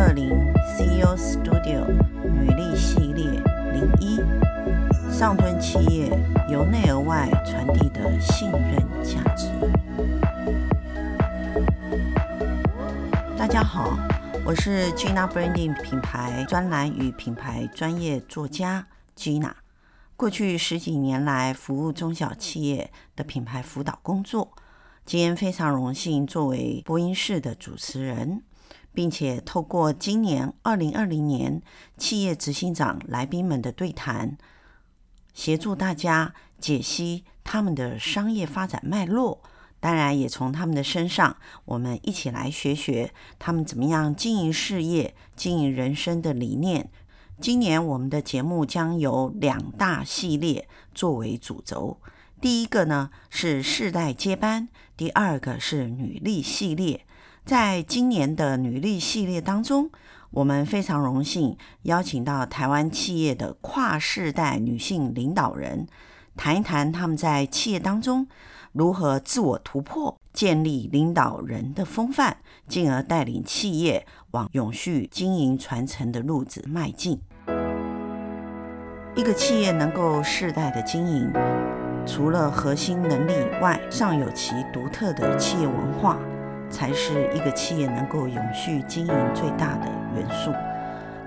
二零 CEO Studio 女力系列零一，上尊企业由内而外传递的信任价值。大家好，我是 Gina Branding 品牌专栏与品牌专业作家 Gina。过去十几年来，服务中小企业的品牌辅导工作。今天非常荣幸作为播音室的主持人，并且透过今年二零二零年企业执行长来宾们的对谈，协助大家解析他们的商业发展脉络。当然，也从他们的身上，我们一起来学学他们怎么样经营事业、经营人生的理念。今年我们的节目将有两大系列作为主轴。第一个呢是世代接班，第二个是女力系列。在今年的女力系列当中，我们非常荣幸邀请到台湾企业的跨世代女性领导人，谈一谈他们在企业当中如何自我突破，建立领导人的风范，进而带领企业往永续经营传承的路子迈进。一个企业能够世代的经营。除了核心能力以外，尚有其独特的企业文化，才是一个企业能够永续经营最大的元素。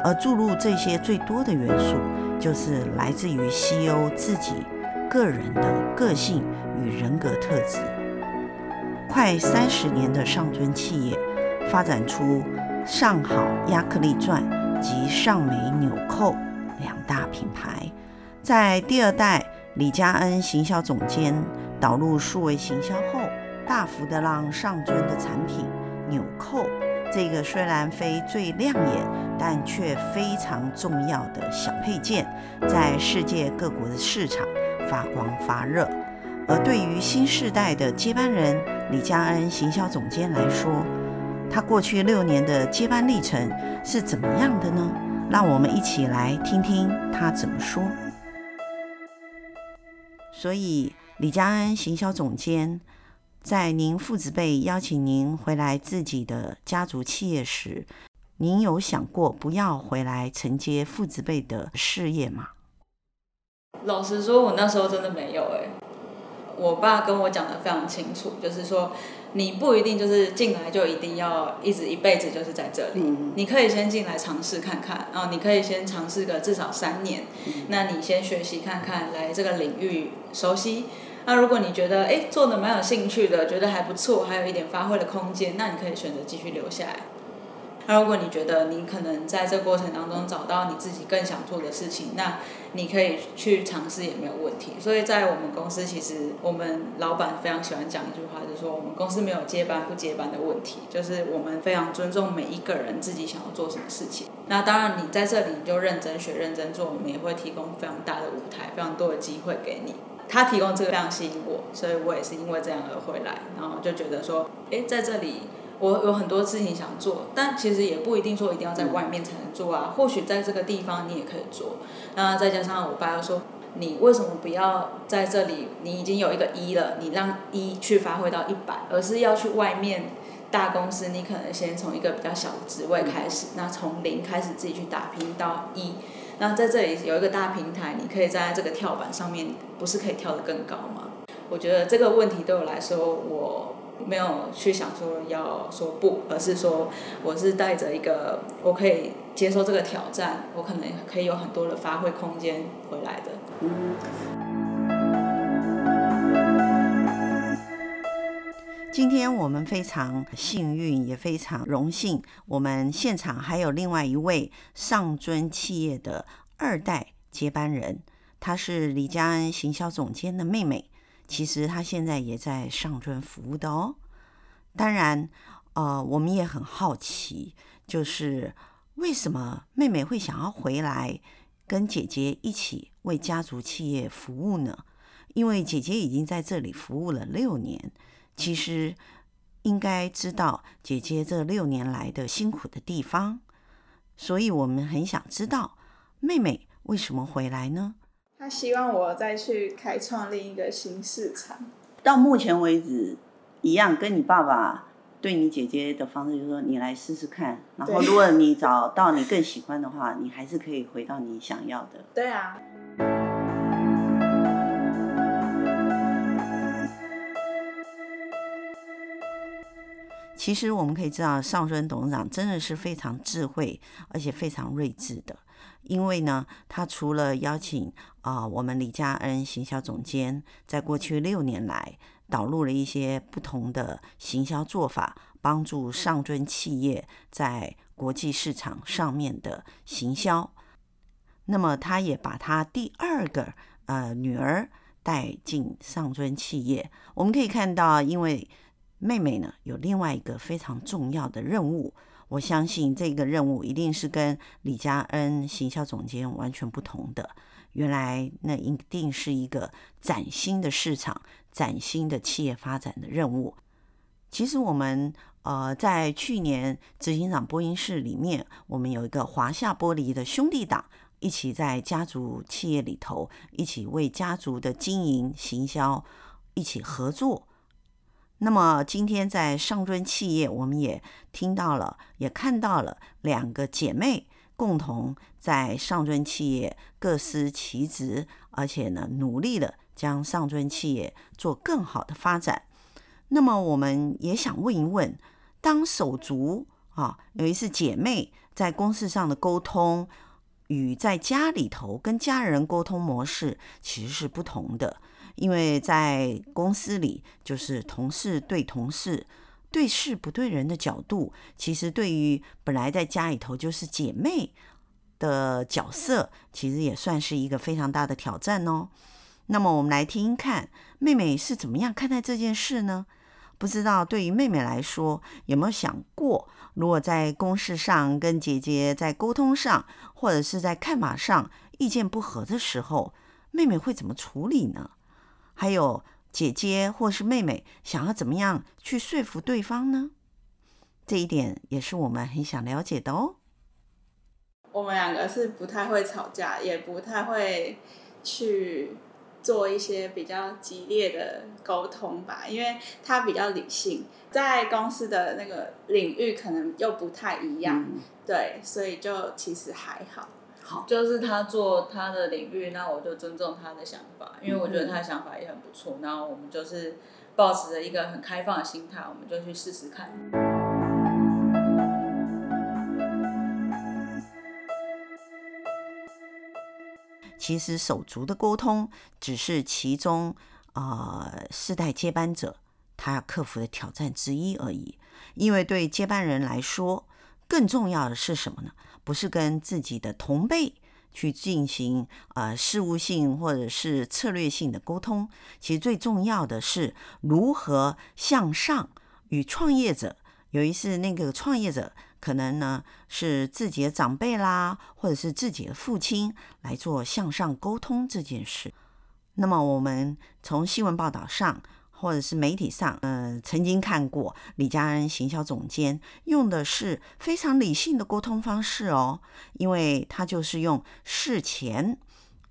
而注入这些最多的元素，就是来自于 CEO 自己个人的个性与人格特质。快三十年的上尊企业，发展出上好亚克力钻及上美纽扣两大品牌，在第二代。李家恩行销总监导入数位行销后，大幅的让上尊的产品纽扣这个虽然非最亮眼，但却非常重要的小配件，在世界各国的市场发光发热。而对于新世代的接班人李家恩行销总监来说，他过去六年的接班历程是怎么样的呢？让我们一起来听听他怎么说。所以，李家恩行销总监，在您父子辈邀请您回来自己的家族企业时，您有想过不要回来承接父子辈的事业吗？老实说，我那时候真的没有哎。我爸跟我讲的非常清楚，就是说。你不一定就是进来就一定要一直一辈子就是在这里，嗯、你可以先进来尝试看看，然后你可以先尝试个至少三年，嗯、那你先学习看看，来这个领域熟悉。那如果你觉得哎做的蛮有兴趣的，觉得还不错，还有一点发挥的空间，那你可以选择继续留下来。那如果你觉得你可能在这过程当中找到你自己更想做的事情，那你可以去尝试也没有问题。所以在我们公司，其实我们老板非常喜欢讲一句话，就是说我们公司没有接班不接班的问题，就是我们非常尊重每一个人自己想要做什么事情。那当然你在这里你就认真学、认真做，我们也会提供非常大的舞台、非常多的机会给你。他提供这个非常吸引我，所以我也是因为这样而回来，然后就觉得说，哎，在这里。我有很多事情想做，但其实也不一定说一定要在外面才能做啊。或许在这个地方你也可以做。那再加上我爸又说，你为什么不要在这里？你已经有一个一了，你让一去发挥到一百，而是要去外面大公司，你可能先从一个比较小的职位开始，那从零开始自己去打拼到一。那在这里有一个大平台，你可以站在这个跳板上面，不是可以跳得更高吗？我觉得这个问题对我来说，我。没有去想说要说不，而是说我是带着一个我可以接受这个挑战，我可能可以有很多的发挥空间回来的。今天我们非常幸运，也非常荣幸，我们现场还有另外一位上尊企业的二代接班人，她是李家恩行销总监的妹妹。其实她现在也在上尊服务的哦。当然，呃，我们也很好奇，就是为什么妹妹会想要回来跟姐姐一起为家族企业服务呢？因为姐姐已经在这里服务了六年，其实应该知道姐姐这六年来的辛苦的地方，所以我们很想知道妹妹为什么回来呢？她希望我再去开创另一个新市场。到目前为止，一样跟你爸爸对你姐姐的方式就是说，你来试试看，然后如果你找到你更喜欢的话，你还是可以回到你想要的。对啊。其实我们可以知道，尚尊董事长真的是非常智慧，而且非常睿智的。因为呢，他除了邀请啊、我们李家恩行销总监，在过去六年来导入了一些不同的行销做法，帮助尚尊企业在国际市场上面的行销。那么，他也把他第二个呃女儿带进尚尊企业。我们可以看到，因为妹妹呢，有另外一个非常重要的任务，我相信这个任务一定是跟李家恩行销总监完全不同的。原来那一定是一个崭新的市场、崭新的企业发展的任务。其实我们呃在去年执行长播音室里面，我们有一个华夏玻璃的兄弟党，一起在家族企业里头，一起为家族的经营行销一起合作。那么今天在尚尊企业，我们也听到了，也看到了两个姐妹共同在尚尊企业各司其职，而且呢努力的将尚尊企业做更好的发展。那么我们也想问一问，当手足啊，有一次姐妹在公事上的沟通，与在家里头跟家人沟通模式其实是不同的。因为在公司里，就是同事对同事，对事不对人的角度，其实对于本来在家里头就是姐妹的角色，其实也算是一个非常大的挑战哦。那么我们来听听看，妹妹是怎么样看待这件事呢？不知道对于妹妹来说，有没有想过，如果在公事上跟姐姐在沟通上，或者是在看法上意见不合的时候，妹妹会怎么处理呢？还有姐姐或是妹妹想要怎么样去说服对方呢？这一点也是我们很想了解的哦。我们两个是不太会吵架，也不太会去做一些比较激烈的沟通吧，因为他比较理性，在公司的那个领域可能又不太一样，嗯、对，所以就其实还好。就是他做他的领域，那我就尊重他的想法，因为我觉得他的想法也很不错。然后我们就是保持着一个很开放的心态，我们就去试试看。其实手足的沟通只是其中呃世代接班者他要克服的挑战之一而已，因为对接班人来说，更重要的是什么呢？不是跟自己的同辈去进行呃事务性或者是策略性的沟通，其实最重要的是如何向上与创业者，有一次那个创业者可能呢是自己的长辈啦，或者是自己的父亲来做向上沟通这件事。那么我们从新闻报道上。或者是媒体上，呃，曾经看过李家恩行销总监用的是非常理性的沟通方式哦，因为他就是用事前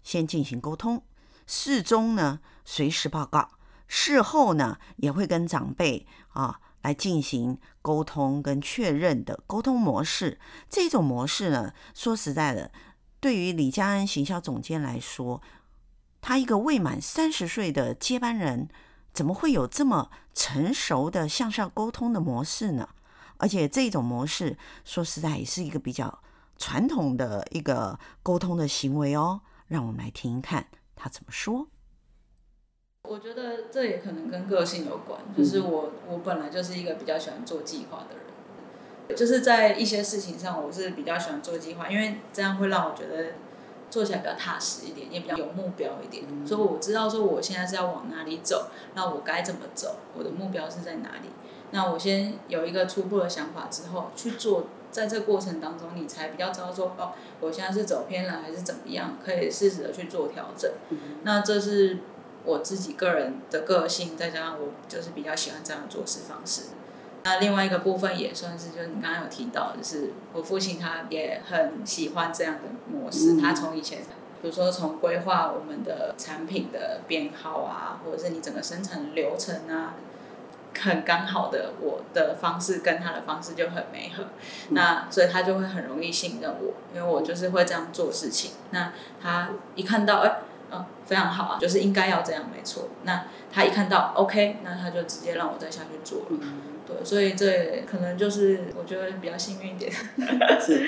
先进行沟通，事中呢随时报告，事后呢也会跟长辈啊来进行沟通跟确认的沟通模式。这种模式呢，说实在的，对于李家恩行销总监来说，他一个未满三十岁的接班人。怎么会有这么成熟的向上沟通的模式呢？而且这种模式说实在也是一个比较传统的一个沟通的行为哦。让我们来听听看他怎么说。我觉得这也可能跟个性有关，就是我我本来就是一个比较喜欢做计划的人，就是在一些事情上我是比较喜欢做计划，因为这样会让我觉得。做起来比较踏实一点，也比较有目标一点，嗯、所以我知道说我现在是要往哪里走，那我该怎么走，我的目标是在哪里？那我先有一个初步的想法之后去做，在这过程当中，你才比较知道说哦，我现在是走偏了还是怎么样，可以适时的去做调整。嗯、那这是我自己个人的个性，再加上我就是比较喜欢这样的做事方式。那另外一个部分也算是，就是你刚刚有提到，就是我父亲他也很喜欢这样的模式。他从以前，比如说从规划我们的产品的编号啊，或者是你整个生产流程啊，很刚好的，我的方式跟他的方式就很没合，那所以他就会很容易信任我，因为我就是会这样做事情。那他一看到，哎，嗯，非常好啊，就是应该要这样，没错。那他一看到，OK，那他就直接让我再下去做了。对，所以这可能就是我觉得比较幸运一点。是，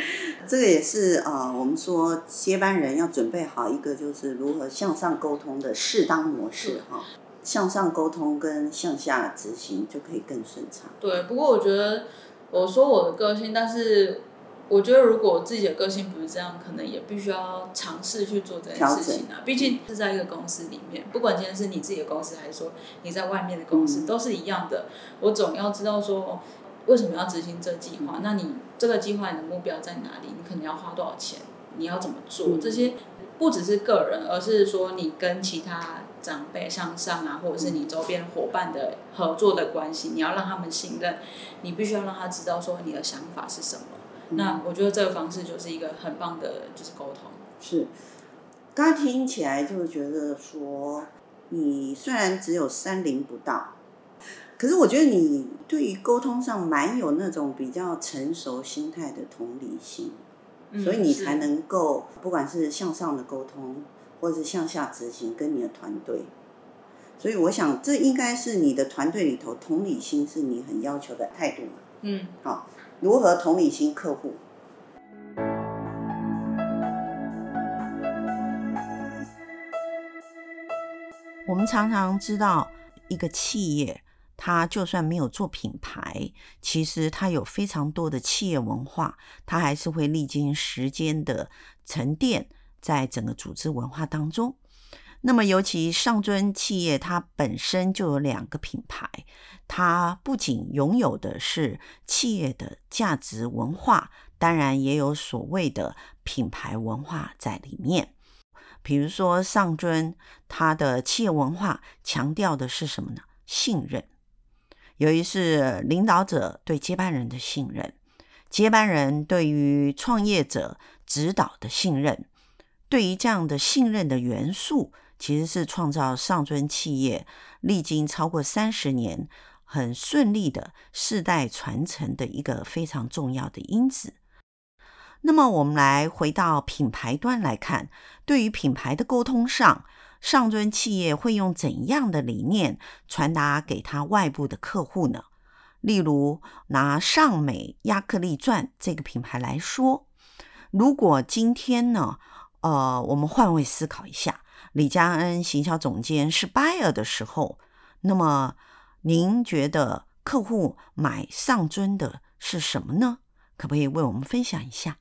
这个也是啊、呃，我们说接班人要准备好一个就是如何向上沟通的适当模式哈。向上沟通跟向下执行就可以更顺畅。对，不过我觉得我说我的个性，但是我觉得如果自己的个性不是这样，可能也必须要尝试去做这件事情啊。毕竟是在一个公司里面，不管今天是你自己的公司，还是说你在外面的公司，嗯、都是一样的。我总要知道说为什么要执行这计划，那你这个计划你的目标在哪里？你可能要花多少钱？你要怎么做？嗯、这些不只是个人，而是说你跟其他。长辈向上啊，或者是你周边伙伴的合作的关系，你要让他们信任，你必须要让他知道说你的想法是什么。嗯、那我觉得这个方式就是一个很棒的，就是沟通。是，刚刚听起来就觉得说，你虽然只有三零不到，可是我觉得你对于沟通上蛮有那种比较成熟心态的同理心，嗯、所以你才能够不管是向上的沟通。或者是向下执行跟你的团队，所以我想这应该是你的团队里头同理心是你很要求的态度嘛。嗯，好，如何同理心客户？我们常常知道一个企业，它就算没有做品牌，其实它有非常多的企业文化，它还是会历经时间的沉淀。在整个组织文化当中，那么尤其上尊企业，它本身就有两个品牌，它不仅拥有的是企业的价值文化，当然也有所谓的品牌文化在里面。比如说上尊，它的企业文化强调的是什么呢？信任，由于是领导者对接班人的信任，接班人对于创业者指导的信任。对于这样的信任的元素，其实是创造上尊企业历经超过三十年很顺利的世代传承的一个非常重要的因子。那么，我们来回到品牌端来看，对于品牌的沟通上，上尊企业会用怎样的理念传达给他外部的客户呢？例如，拿尚美亚克力钻这个品牌来说，如果今天呢，呃，我们换位思考一下，李佳恩行销总监是 buyer 的时候，那么您觉得客户买上尊的是什么呢？可不可以为我们分享一下？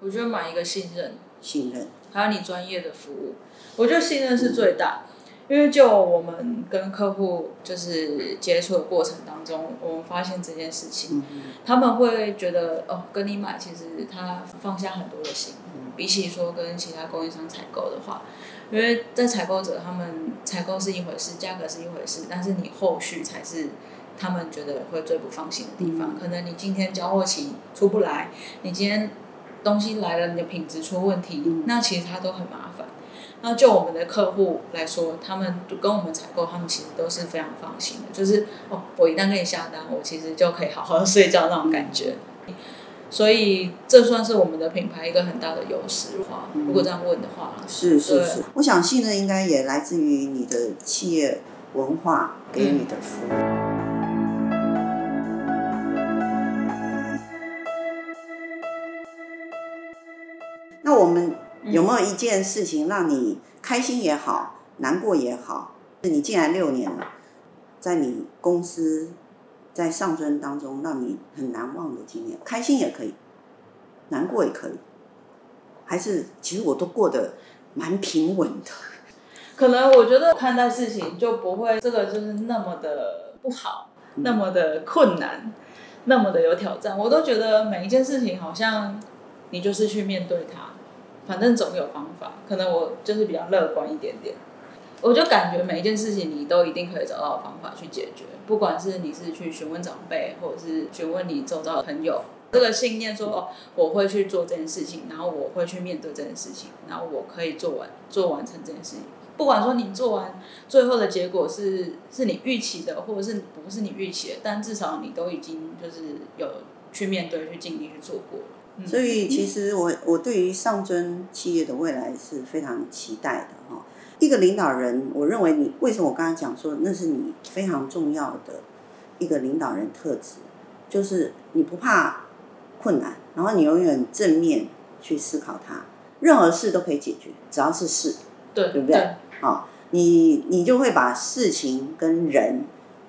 我觉得买一个信任，信任，还有你专业的服务，我觉得信任是最大。嗯因为就我们跟客户就是接触的过程当中，我们发现这件事情，他们会觉得哦，跟你买其实他放下很多的心，比起说跟其他供应商采购的话，因为在采购者他们采购是一回事，价格是一回事，但是你后续才是他们觉得会最不放心的地方。可能你今天交货期出不来，你今天东西来了，你的品质出问题，那其实他都很麻烦。那就我们的客户来说，他们跟我们采购，他们其实都是非常放心的。就是哦，我一旦给你下单，我其实就可以好好睡觉那种感觉。所以这算是我们的品牌一个很大的优势话，如果这样问的话，是是是。我想信任应该也来自于你的企业文化给你的服务。嗯、那我们。有没有一件事情让你开心也好，难过也好？你进来六年了，在你公司，在上尊当中，让你很难忘的经验，开心也可以，难过也可以，还是其实我都过得蛮平稳的。可能我觉得看待事情就不会这个就是那么的不好，嗯、那么的困难，那么的有挑战。我都觉得每一件事情好像你就是去面对它。反正总有方法，可能我就是比较乐观一点点，我就感觉每一件事情你都一定可以找到方法去解决，不管是你是去询问长辈，或者是询问你周遭的朋友，这个信念说哦，我会去做这件事情，然后我会去面对这件事情，然后我可以做完做完成这件事情，不管说你做完最后的结果是是你预期的，或者是不是你预期的，但至少你都已经就是有去面对、去尽力去做过了。嗯、所以其实我我对于上尊企业的未来是非常期待的。一个领导人，我认为你为什么我刚才讲说那是你非常重要的一个领导人特质，就是你不怕困难，然后你永远正面去思考它，任何事都可以解决，只要是事。对，对不对？好，你你就会把事情跟人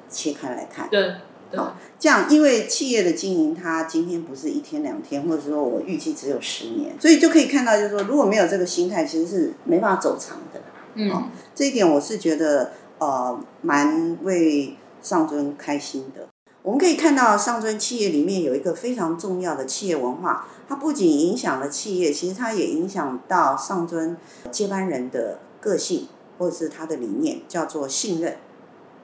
切开来看。对，好，这样，因为企业的经营，它今天不是一天两天，或者说我预计只有十年，所以就可以看到，就是说，如果没有这个心态，其实是没办法走长的。嗯，这一点我是觉得呃，蛮为上尊开心的。我们可以看到，上尊企业里面有一个非常重要的企业文化，它不仅影响了企业，其实它也影响到上尊接班人的个性，或者是他的理念，叫做信任。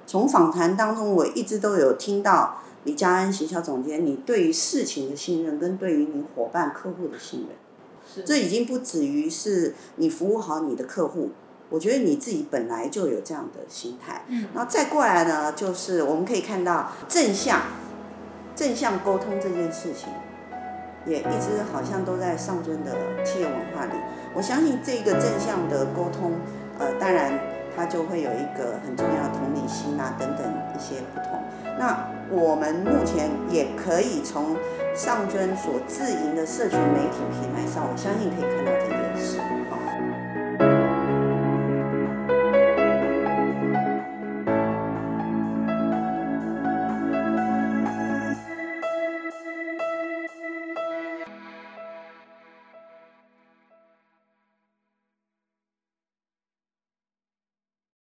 从访谈当中，我一直都有听到李家恩行销总监，你对于事情的信任，跟对于你伙伴、客户的信任，是这已经不止于是你服务好你的客户。我觉得你自己本来就有这样的心态，嗯，然后再过来呢，就是我们可以看到正向、正向沟通这件事情，也一直好像都在上尊的企业文化里。我相信这个正向的沟通，呃，当然它就会有一个很重要的同理心啊等等一些不同。那我们目前也可以从上尊所自营的社群媒体平台上，我相信可以看到这件事。